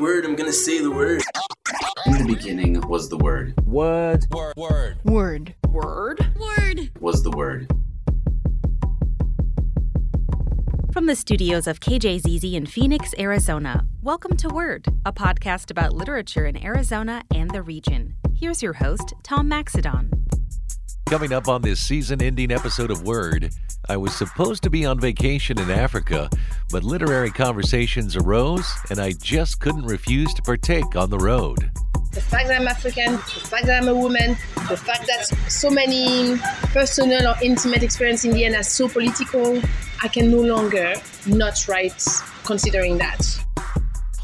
Word, I'm gonna say the word. In the beginning was the Word, Word. Word. Word. Word. Word. Word. was the Word. From the studios of KJZZ in Phoenix, Arizona, welcome to Word, a podcast about literature in Arizona and the region. Here's your host, Tom Maxedon. Coming up on this season ending episode of Word, I was supposed to be on vacation in Africa, but literary conversations arose and I just couldn't refuse to partake on the road. the fact that I'm African, the fact that I'm a woman, the fact that so many personal or intimate experience in the end are so political, I can no longer not write considering that.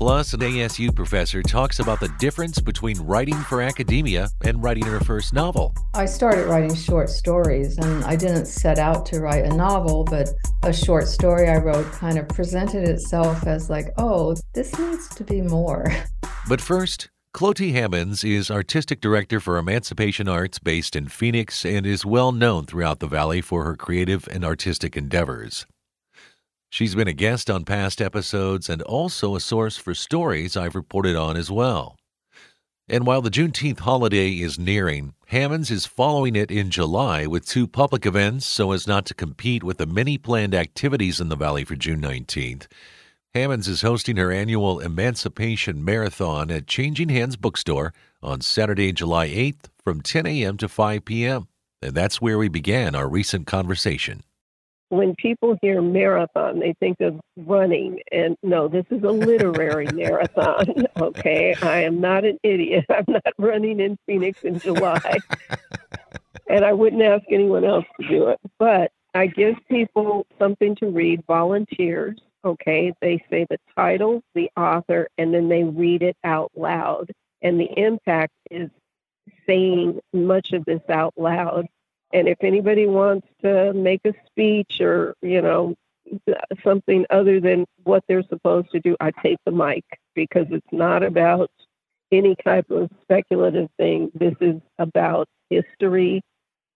Plus, an ASU professor talks about the difference between writing for academia and writing her first novel. I started writing short stories, and I didn't set out to write a novel, but a short story I wrote kind of presented itself as like, oh, this needs to be more. But first, Clottee Hammons is artistic director for Emancipation Arts based in Phoenix and is well known throughout the valley for her creative and artistic endeavors. She's been a guest on past episodes and also a source for stories I've reported on as well. And while the Juneteenth holiday is nearing, Hammons is following it in July with two public events so as not to compete with the many planned activities in the Valley for June 19th. Hammons is hosting her annual Emancipation Marathon at Changing Hands Bookstore on Saturday, July 8th from 10 a.m. to 5 p.m. And that's where we began our recent conversation. When people hear marathon, they think of running. And no, this is a literary marathon. Okay. I am not an idiot. I'm not running in Phoenix in July. and I wouldn't ask anyone else to do it. But I give people something to read, volunteers. Okay. They say the title, the author, and then they read it out loud. And the impact is saying much of this out loud and if anybody wants to make a speech or, you know, something other than what they're supposed to do, I take the mic because it's not about any type of speculative thing. This is about history.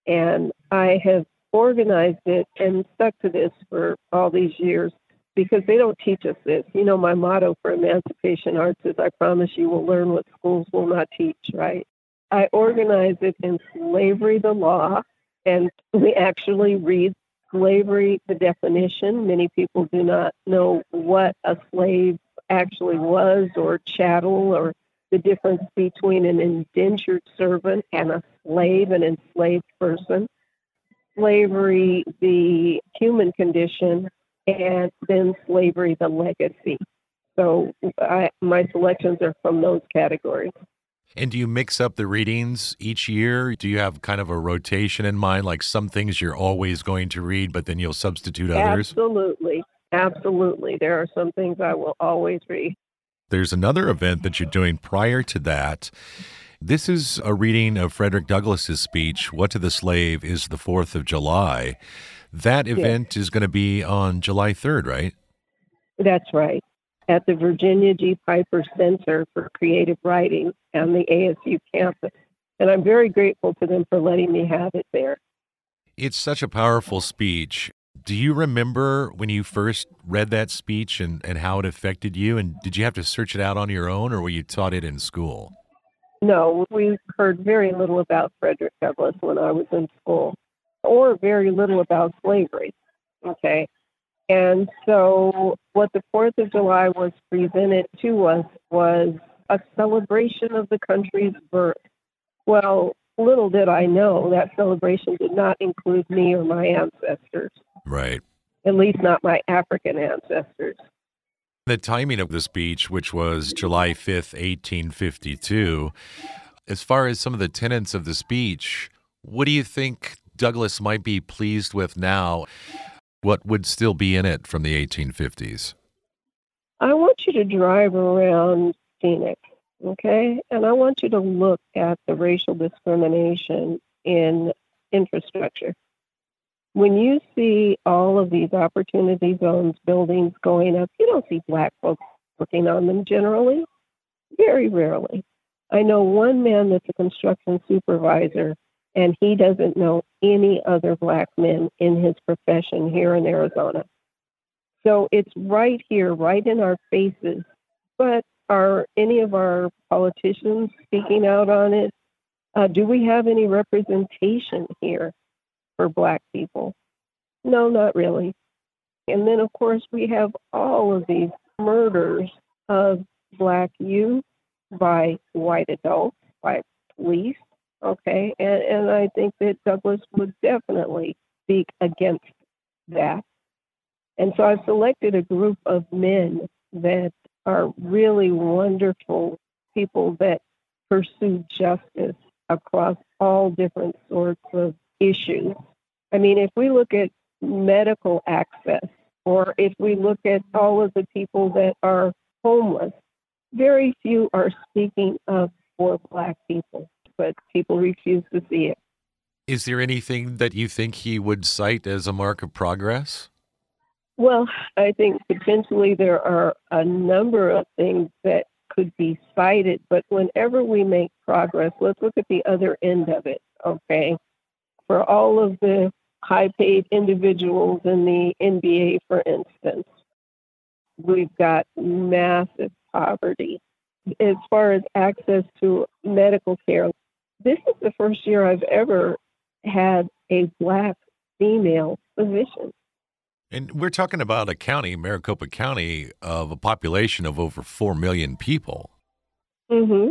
And I have organized it and stuck to this for all these years because they don't teach us this. You know, my motto for Emancipation Arts is I promise you will learn what schools will not teach, right? I organize it in Slavery the Law, and we actually read slavery, the definition. Many people do not know what a slave actually was, or chattel, or the difference between an indentured servant and a slave, an enslaved person. Slavery, the human condition, and then slavery, the legacy. So I, my selections are from those categories. And do you mix up the readings each year? Do you have kind of a rotation in mind, like some things you're always going to read, but then you'll substitute others? Absolutely. Absolutely. There are some things I will always read. There's another event that you're doing prior to that. This is a reading of Frederick Douglass's speech, What to the Slave is the Fourth of July. That event is going to be on July 3rd, right? That's right. At the Virginia G. Piper Center for Creative Writing on the ASU campus. And I'm very grateful to them for letting me have it there. It's such a powerful speech. Do you remember when you first read that speech and, and how it affected you? And did you have to search it out on your own or were you taught it in school? No, we heard very little about Frederick Douglass when I was in school, or very little about slavery. Okay. And so, what the 4th of July was presented to us was a celebration of the country's birth. Well, little did I know that celebration did not include me or my ancestors, Right. at least not my African ancestors. The timing of the speech, which was July 5th, 1852, as far as some of the tenets of the speech, what do you think Douglass might be pleased with now? What would still be in it from the 1850s? I want you to drive around Phoenix, okay? And I want you to look at the racial discrimination in infrastructure. When you see all of these opportunity zones buildings going up, you don't see black folks working on them generally, very rarely. I know one man that's a construction supervisor, and he doesn't know any other black men in his profession here in Arizona. So it's right here, right in our faces. But are any of our politicians speaking out on it? Uh, do we have any representation here for Black people? No, not really. And then, of course, we have all of these murders of Black youth by white adults, by police. Okay. And, and I think that Douglass would definitely speak against that. And so I've selected a group of men that are really wonderful people that pursue justice across all different sorts of issues. I mean, if we look at medical access, or if we look at all of the people that are homeless, very few are speaking up for Black people, but people refuse to see it. Is there anything that you think he would cite as a mark of progress? Well, I think potentially there are a number of things that could be cited, but whenever we make progress, let's look at the other end of it, okay? For all of the high paid individuals in the NBA, for instance, we've got massive poverty. As far as access to medical care, this is the first year I've ever had a black female physician. And we're talking about a county, Maricopa County, of a population of over 4 million people. Mm-hmm.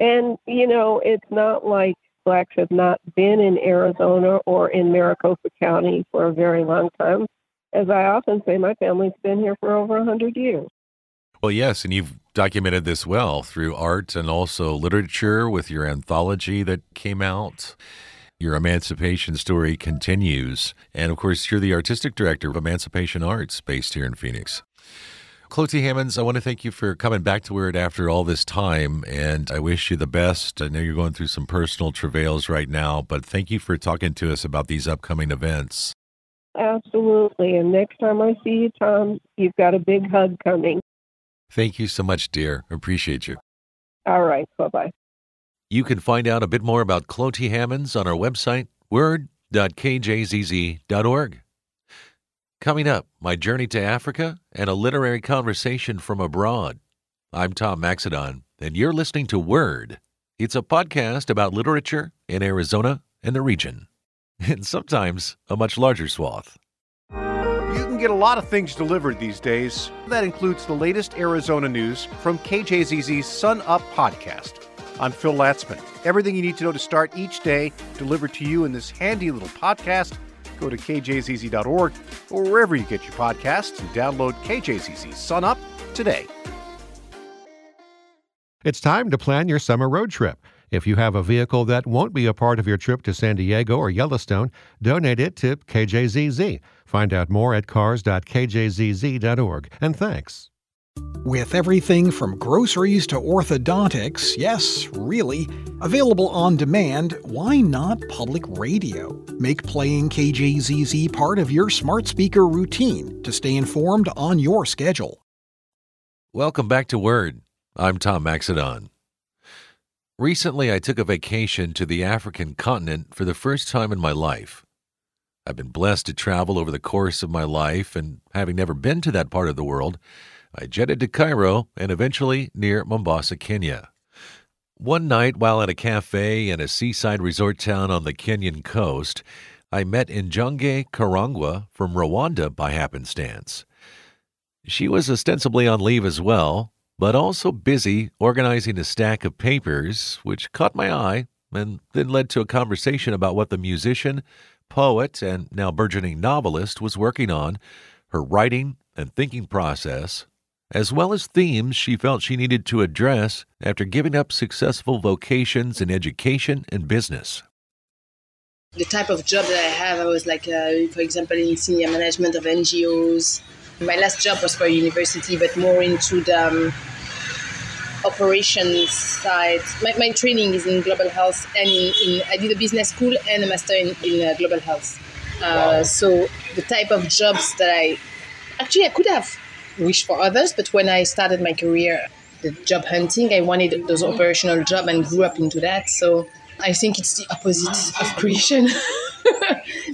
And, you know, it's not like blacks have not been in Arizona or in Maricopa County for a very long time. As I often say, my family's been here for over a 100 years. Well, yes, and you've documented this well through art and also literature with your anthology that came out. Your emancipation story continues. And of course, you're the artistic director of Emancipation Arts based here in Phoenix. Clottee Hammons, I want to thank you for coming back to Word after all this time, and I wish you the best. I know you're going through some personal travails right now, but thank you for talking to us about these upcoming events. Absolutely. And next time I see you, Tom, you've got a big hug coming. Thank you so much, dear. Appreciate you. All right. Bye bye. You can find out a bit more about Clottee Hammons on our website, word.kjzz.org. Coming up, my journey to Africa and a literary conversation from abroad. I'm Tom Maxedon, and you're listening to Word. It's a podcast about literature in Arizona and the region, and sometimes a much larger swath. Get a lot of things delivered these days. That includes the latest Arizona news from KJZZ's Sun Up podcast. I'm Phil Latzman. Everything you need to know to start each day delivered to you in this handy little podcast. Go to kjzz.org or wherever you get your podcasts and download KJZZ Sun Up today. It's time to plan your summer road trip. If you have a vehicle that won't be a part of your trip to San Diego or Yellowstone, donate it to KJZZ. Find out more at cars.kjzz.org. And thanks. With everything from groceries to orthodontics, yes, really, available on demand, why not public radio? Make playing KJZZ part of your smart speaker routine to stay informed on your schedule. Welcome back to Word. I'm Tom Maxedon. Recently, I took a vacation to the African continent for the first time in my life. I've been blessed to travel over the course of my life, and having never been to that part of the world, I jetted to Cairo and eventually near Mombasa, Kenya. One night while at a cafe in a seaside resort town on the Kenyan coast, I met Njonge Karangwa from Rwanda by happenstance. She was ostensibly on leave as well, but also busy organizing a stack of papers, which caught my eye and then led to a conversation about what the musician, poet, and now burgeoning novelist was working on, her writing and thinking process, as well as themes she felt she needed to address after giving up successful vocations in education and business. The type of job that I have, I was like, uh, for example, in senior management of NGOs. My last job was for university, but more into the um, operations side. My, my, training is in global health, and in, in, I did a business school and a master in, in uh, global health. Uh, wow. So the type of jobs that I actually I could have wished for others. But when I started my career, the job hunting, I wanted those operational job and grew up into that. So I think it's the opposite of creation.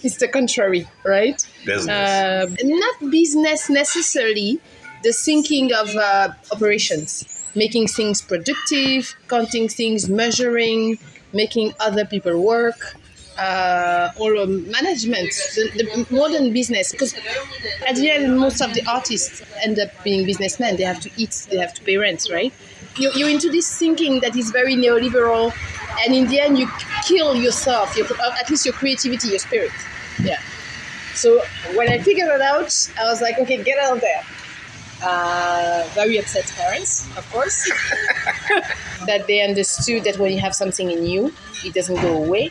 it's the contrary, right? Business. Uh, not business necessarily. The thinking of uh, operations making things productive, counting things, measuring, making other people work, uh, or management, the, the modern business. Because at the end, most of the artists end up being businessmen. They have to eat, they have to pay rent, right? You're, you're into this thinking that is very neoliberal, and in the end, you kill yourself, your, uh, at least your creativity, your spirit. Yeah. So when I figured it out, I was like, okay, get out of there. Uh, very upset parents, of course, that they understood that when you have something in you, it doesn't go away.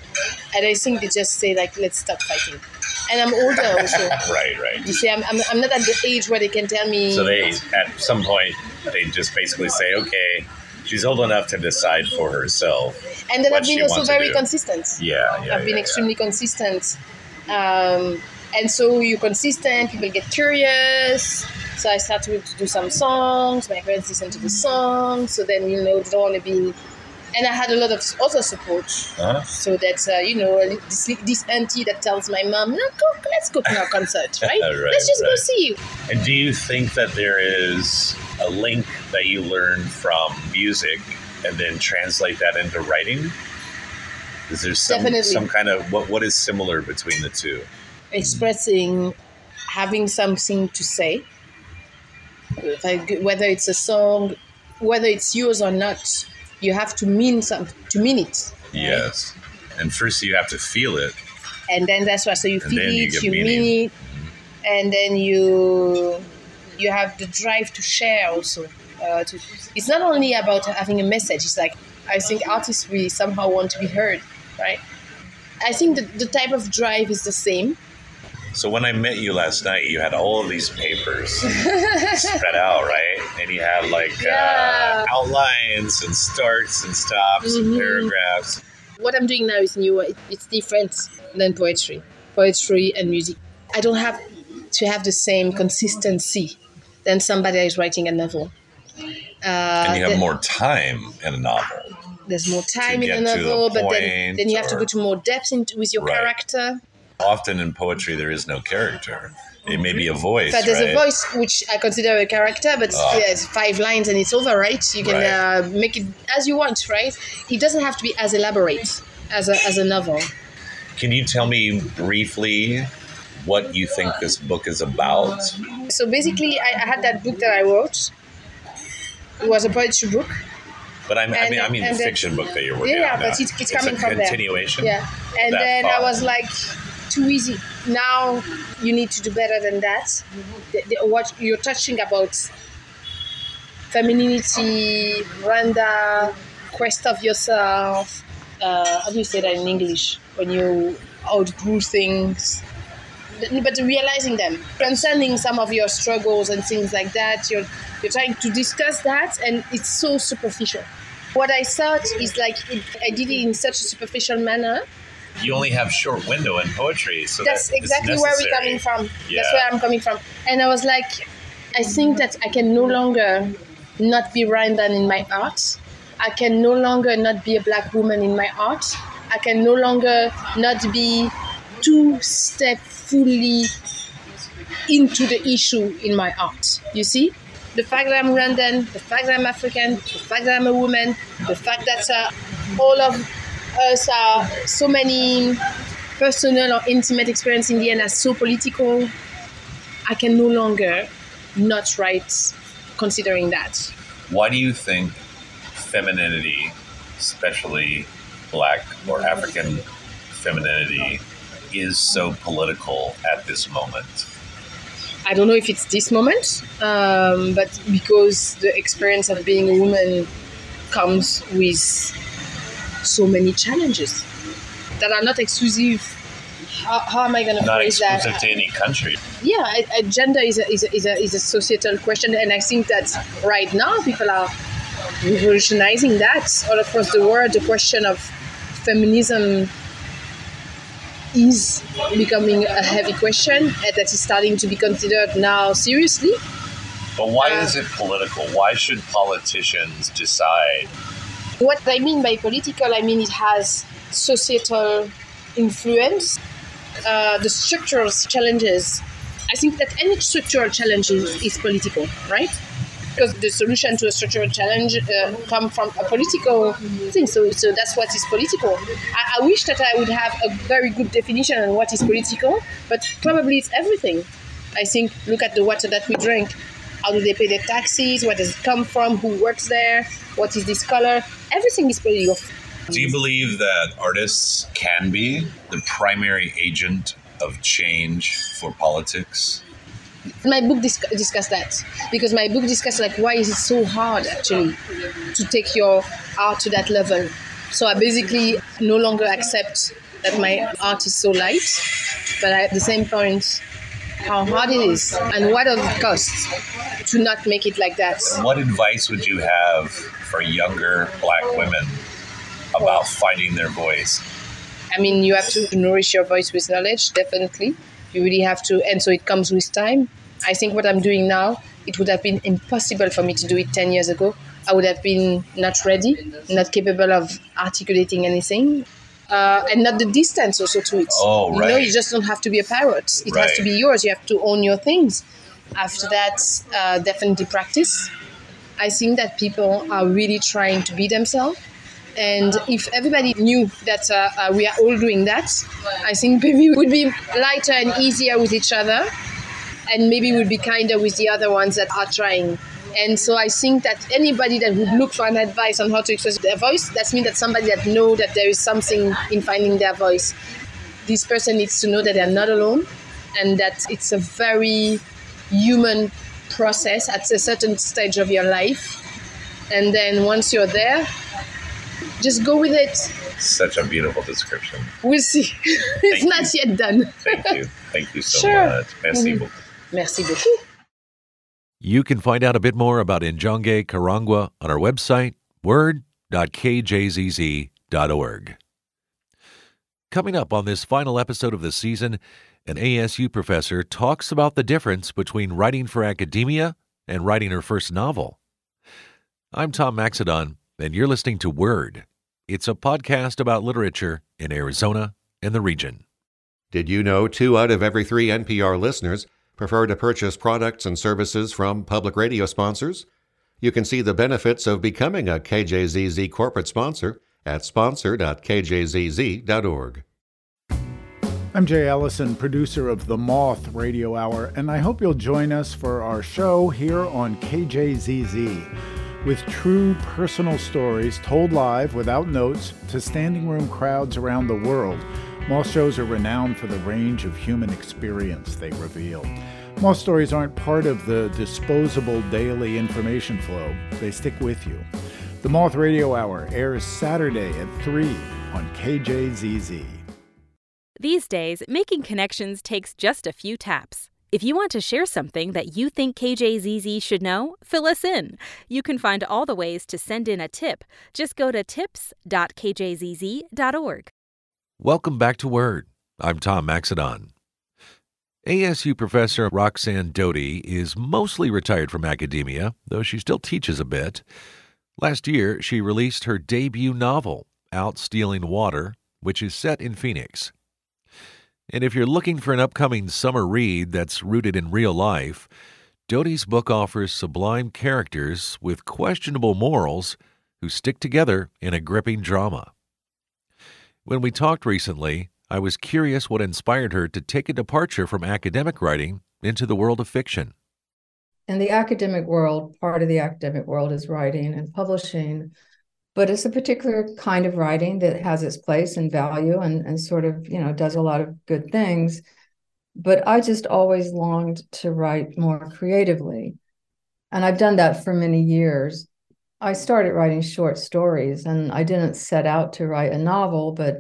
And I think they just say like, let's stop fighting. And I'm older also. right, right. You see, I'm, I'm, I'm not at the age where they can tell me. So they, at some point, they just basically say, okay, she's old enough to decide for herself. and then I've been also very consistent. Yeah, yeah. I've been yeah, extremely consistent. Um, and so you're consistent, people get curious. So I started to do some songs, my parents listen to the songs, so then, you know, they don't want to be. And I had a lot of other support. Huh? So that, uh, you know, this, this auntie that tells my mom, no, go, let's go to our concert, right? Right, let's just go see you. And do you think that there is a link that you learn from music and then translate that into writing? Is there some Definitely. some kind of what what is similar between the two? expressing having something to say like whether it's a song whether it's yours or not you have to mean something to mean it Yes. And first you have to feel it. and then that's why so you And feel then you it you mean it and then you you have the drive to share also uh, to, it's not only about having a message it's like i think artists we somehow want to be heard right? I think the, the type of drive is the same So when I met you last night, you had all of these papers spread out, right? And you had like Yeah. uh, outlines and starts and stops and Mhm. paragraphs. what I'm doing now is new. It's different than poetry, poetry and music. I don't have to have the same consistency than somebody is writing a novel. Uh, and you have the- more time in a novel. There's more time in a to the novel, but then, then you have to go to more depth into, with your Right. character. Often in poetry, there is no character. It may be a voice. But there's right? a voice which I consider a character, but yeah, it's five lines and it's over, right? You can Right. uh, make it as you want, right? It doesn't have to be as elaborate as a, as a novel. Can you tell me briefly what you think this book is about? So basically, I, I had that book that I wrote. It was a poetry book. But I'm, I mean, I mean the fiction book that you're working Yeah, on. but now. it's- it's coming from there. continuation. Yeah. And that then I was like, too easy. Now you need to do better than that. The, the, what you're touching about femininity, Rwanda, quest of yourself. Uh, how do you say that in English? When you outgrew things. But but realizing them, transcending some of your struggles and things like that, you're you're trying to discuss that, and it's so superficial. What I thought is like it, I did it in such a superficial manner. You only have short window in poetry, so That's that exactly where we're coming from. Yeah. That's where I'm coming from. And I was like, I think that I can no longer not be Rwandan in my art. I can no longer not be a black woman in my art. I can no longer not be two step fully into the issue in my art. You see? The fact that I'm Rwandan, the fact that I'm African, the fact that I'm a woman, the fact that uh, all of us are so many personal or intimate experience in the end are so political, I can no longer not write considering that. Why do you think femininity, especially black or African femininity, is so political at this moment? I don't know if it's this moment, um, but because the experience of being a woman comes with so many challenges that are not exclusive. How, how am I going to phrase that? exclusive to any country. yeah, I, I, gender is a, is, a, is, a, is a societal question, and I think that right now people are revolutionizing that all across the world. The question of feminism is becoming a heavy question uh, that is starting to be considered now seriously. But why Uh, is it political? Why should politicians decide? What I mean by political, I mean it has societal influence. Uh, the structural challenges. I think that any structural challenge is, is political, right? because the solution to a structural challenge uh, come from a political thing. So, so that's what is political. I, I wish that I would have a very good definition on what is political, but probably it's everything. I think look at the water that we drink. How do they pay their taxes? Where does it come from? Who works there? What is this color? Everything is political. Do you believe that artists can be the primary agent of change for politics? my book dis- discussed that because my book discussed like why is it so hard actually to take your art to that level so i basically no longer accept that my art is so light but at the same point how hard it is and what does it cost to not make it like that What advice would you have for younger black women about finding their voice? I mean, you have to nourish your voice with knowledge, definitely. You really have to, and so it comes with time. I think what I'm doing now, it would have been impossible for me to do it 10 years ago. I would have been not ready, not capable of articulating anything, uh, and not the distance also to it. Oh, right. You know, you just don't have to be a parrot. It has to be yours. You have to own your things. After that, uh, definitely practice. I think that people are really trying to be themselves. And if everybody knew that uh, uh, we are all doing that, I think maybe we would be lighter and easier with each other. And maybe we'd be kinder with the other ones that are trying. And so I think that anybody that would look for an advice on how to express their voice, that means that somebody that know that there is something in finding their voice. This person needs to know that they're not alone and that it's a very human process at a certain stage of your life. And then once you're there, just go with it. Such a beautiful description. We'll see. it's not yet done. Thank you. Thank you so Sure. much. Merci Mhm. beaucoup. Merci beaucoup. You can find out a bit more about Njonge Karangwa on our website, word.kjzz.org. Coming up on this final episode of the season, an ASU professor talks about the difference between writing for academia and writing her first novel. I'm Tom Maxedon, and you're listening to Word. It's a podcast about literature in Arizona and the region. Did you know two out of every three NPR listeners prefer to purchase products and services from public radio sponsors? You can see the benefits of becoming a KJZZ corporate sponsor at sponsor.kjzz.org. I'm Jay Allison, producer of The Moth Radio Hour, and I hope you'll join us for our show here on KJZZ. With true personal stories told live without notes to standing room crowds around the world, Moth shows are renowned for the range of human experience they reveal. Moth stories aren't part of the disposable daily information flow, they stick with you. The Moth Radio Hour airs Saturday at 3 on KJZZ. These days, making connections takes just a few taps. If you want to share something that you think KJZZ should know, fill us in. You can find all the ways to send in a tip. Just go to tips.kjzz.org. Welcome back to Word. I'm Tom Maxedon. ASU professor Roxanne Doty is mostly retired from academia, though she still teaches a bit. Last year, she released her debut novel, Out Stealing Water, which is set in Phoenix. And if you're looking for an upcoming summer read that's rooted in real life, Doty's book offers sublime characters with questionable morals who stick together in a gripping drama. When we talked recently, I was curious what inspired her to take a departure from academic writing into the world of fiction. In the academic world, part of the academic world is writing and publishing, but it's a particular kind of writing that has its place and value and, and sort of, you know, does a lot of good things. But I just always longed to write more creatively. And I've done that for many years. I started writing short stories, and I didn't set out to write a novel, but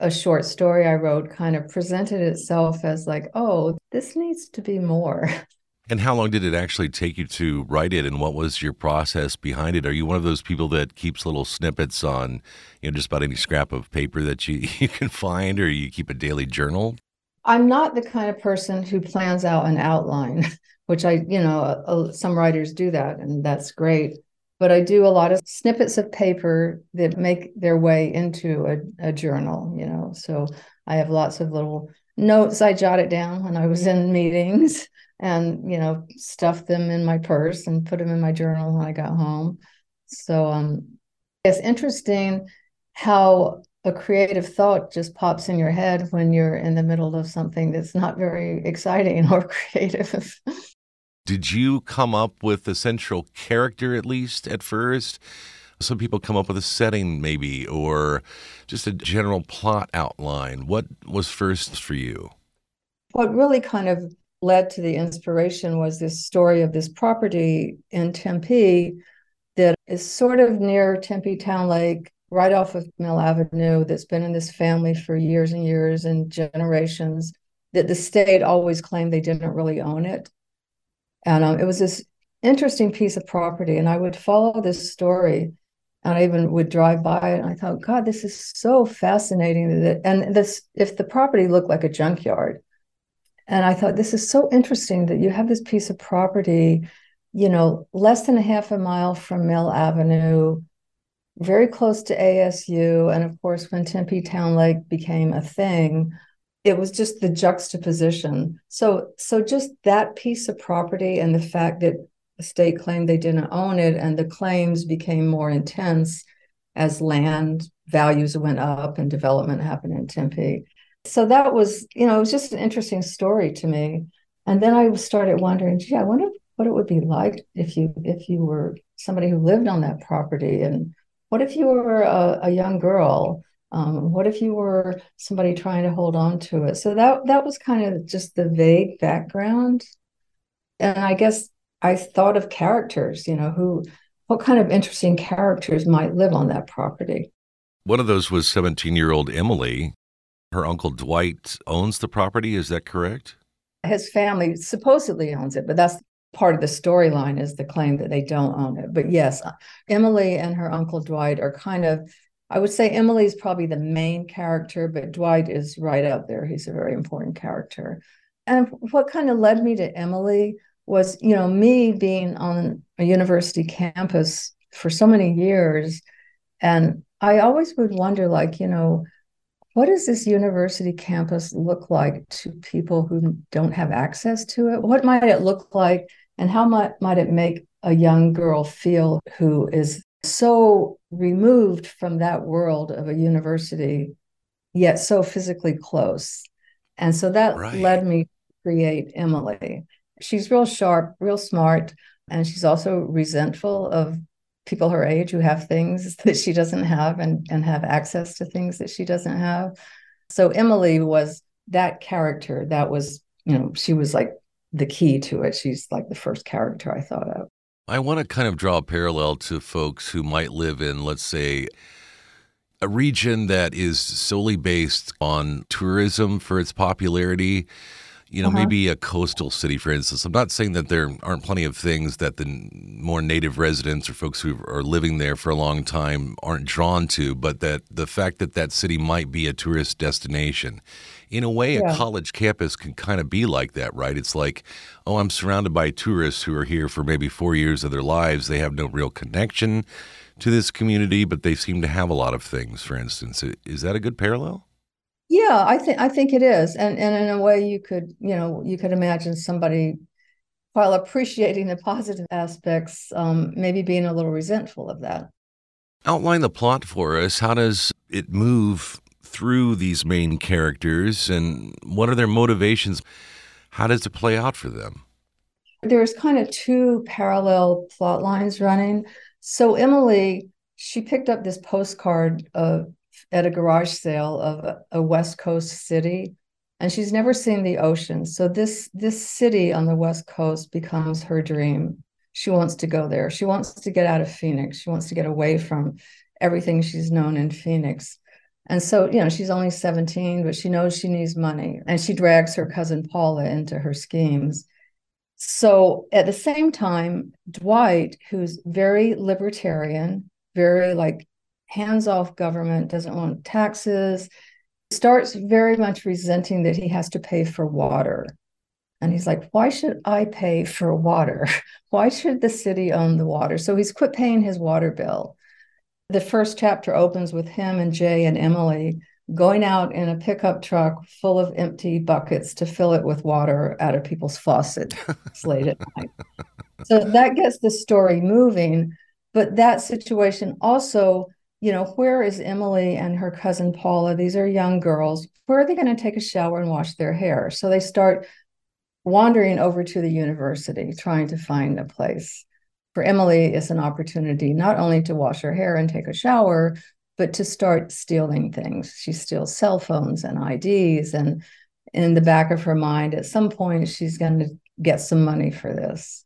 a short story I wrote kind of presented itself as like, oh, this needs to be more. And how long did it actually take you to write it, and what was your process behind it? Are you one of those people that keeps little snippets on, you know, just about any scrap of paper that you, you can find, or you keep a daily journal? I'm not the kind of person who plans out an outline, which I, you know, uh, some writers do that, and that's great. But I do a lot of snippets of paper that make their way into a, a journal, you know. So I have lots of little notes I jotted down when I was in meetings and, you know, stuffed them in my purse and put them in my journal when I got home. So um, it's interesting how a creative thought just pops in your head when you're in the middle of something that's not very exciting or creative. Did you come up with a central character at least at first? Some people come up with a setting, maybe, or just a general plot outline. What was first for you? What really kind of led to the inspiration was this story of this property in Tempe that is sort of near Tempe Town Lake, right off of Mill Avenue, that's been in this family for years and years and generations, that the state always claimed they didn't really own it. And um, it was this interesting piece of property. And I would follow this story and I even would drive by it and I thought, God, this is so fascinating. That, and this, if the property looked like a junkyard, and I thought, this is so interesting that you have this piece of property, you know, less than a half a mile from Mill Avenue, very close to ASU. And of course, when Tempe Town Lake became a thing, it was just the juxtaposition. So, so just that piece of property and the fact that state claimed they didn't own it, and the claims became more intense as land values went up and development happened in Tempe. So that was, you know, it was just an interesting story to me. And then I started wondering, gee, I wonder what it would be like if you if you were somebody who lived on that property, and what if you were a, a young girl um, what if you were somebody trying to hold on to it? So that that was kind of just the vague background. And I guess I thought of characters, you know, who what kind of interesting characters might live on that property. One of those was 17 year old Emily. Her uncle Dwight owns the property. Is that correct? His family supposedly owns it, but that's part of the storyline is the claim that they don't own it. But yes, Emily and her uncle Dwight are kind of I would say Emily is probably the main character, but Dwight is right up there. He's a very important character. And what kind of led me to Emily was, you know, me being on a university campus for so many years. And I always would wonder, like, you know, what does this university campus look like to people who don't have access to it? What might it look like? And how might, might it make a young girl feel who is so removed from that world of a university, yet so physically close. And so that right. led me to create Emily. She's real sharp, real smart, and she's also resentful of people her age who have things that she doesn't have and, and have access to things that she doesn't have. So Emily was that character that was, you know, she was like the key to it. She's like the first character I thought of. I want to kind of draw a parallel to folks who might live in, let's say, a region that is solely based on tourism for its popularity. You know, uh-huh. maybe a coastal city, for instance. I'm not saying that there aren't plenty of things that the more native residents or folks who are living there for a long time aren't drawn to, but that the fact that that city might be a tourist destination in a way, yeah. a college campus can kind of be like that, right? It's like, oh, I'm surrounded by tourists who are here for maybe four years of their lives. They have no real connection to this community, but they seem to have a lot of things. For instance, is that a good parallel? Yeah, I think I think it is, and and in a way, you could you know you could imagine somebody while appreciating the positive aspects, um, maybe being a little resentful of that. Outline the plot for us. How does it move through these main characters and what are their motivations? How does it play out for them? There's kind of two parallel plot lines running. So Emily, she picked up this postcard of, at a garage sale of a, West Coast city, and she's never seen the ocean. So this this city on the West Coast becomes her dream. She wants to go there. She wants to get out of Phoenix. She wants to get away from everything she's known in Phoenix. And so, you know, she's only 17, but she knows she needs money and she drags her cousin Paula into her schemes. So at the same time, Dwight, who's very libertarian, very like hands off government, doesn't want taxes, starts very much resenting that he has to pay for water. And he's like, why should I pay for water? Why should the city own the water? So he's quit paying his water bill the first chapter opens with him and Jay and Emily going out in a pickup truck full of empty buckets to fill it with water out of people's faucets late at night. So that gets the story moving. But that situation also, you know, where is Emily and her cousin Paula? These are young girls. Where are they going to take a shower and wash their hair? So they start wandering over to the university, trying to find a place. For Emily, it's an opportunity not only to wash her hair and take a shower, but to start stealing things. She steals cell phones and IDs. And in the back of her mind, at some point, she's going to get some money for this.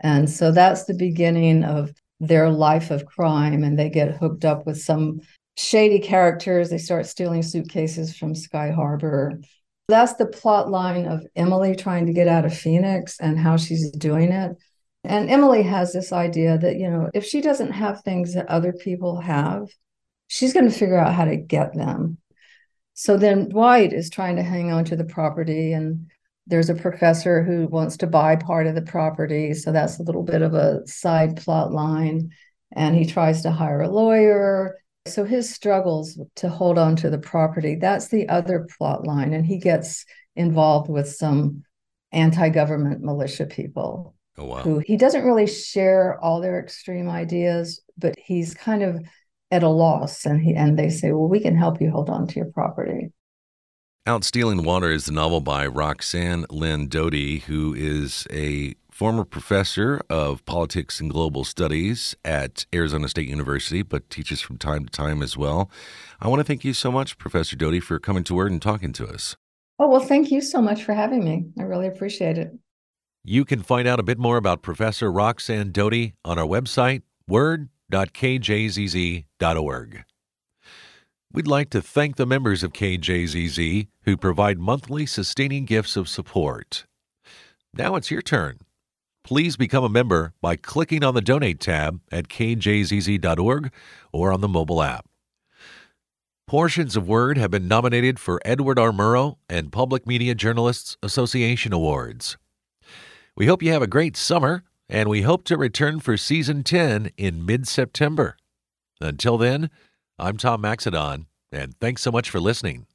And so that's the beginning of their life of crime. And they get hooked up with some shady characters. They start stealing suitcases from Sky Harbor. That's the plot line of Emily trying to get out of Phoenix and how she's doing it. And Emily has this idea that, you know, if she doesn't have things that other people have, she's going to figure out how to get them. So then Dwight is trying to hang on to the property, and there's a professor who wants to buy part of the property. So that's a little bit of a side plot line. And he tries to hire a lawyer. So his struggles to hold on to the property, that's the other plot line. And he gets involved with some anti government militia people. Oh, wow. Who he doesn't really share all their extreme ideas, but he's kind of at a loss and he and they say well we can help you hold on to your property out stealing water is the novel by roxanne lynn Doty, who is a former professor of politics and global studies at arizona state university but teaches from time to time as well. I want to thank you so much professor Doty, for coming to word and talking to us. Oh well thank you so much for having me. I really appreciate it. You can find out a bit more about professor roxanne Doty on our website word www.kjzz.org. We'd like to thank the members of KJZZ who provide monthly sustaining gifts of support. Now it's your turn. Please become a member by clicking on the Donate tab at kjzz.org or on the mobile app. Portions of Word have been nominated for Edward R. Murrow and Public Media Journalists Association Awards. We hope you have a great summer and we hope to return for season 10 in mid September. Until then, I'm Tom Maxedon, and thanks so much for listening.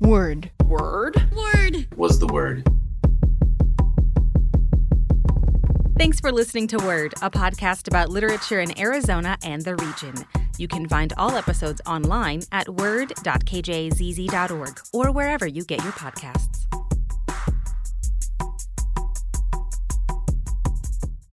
Word. Word. Word. Was the word. Thanks for listening to Word, a podcast about literature in Arizona and the region. You can find all episodes online at word.kjzz.org or wherever you get your podcasts.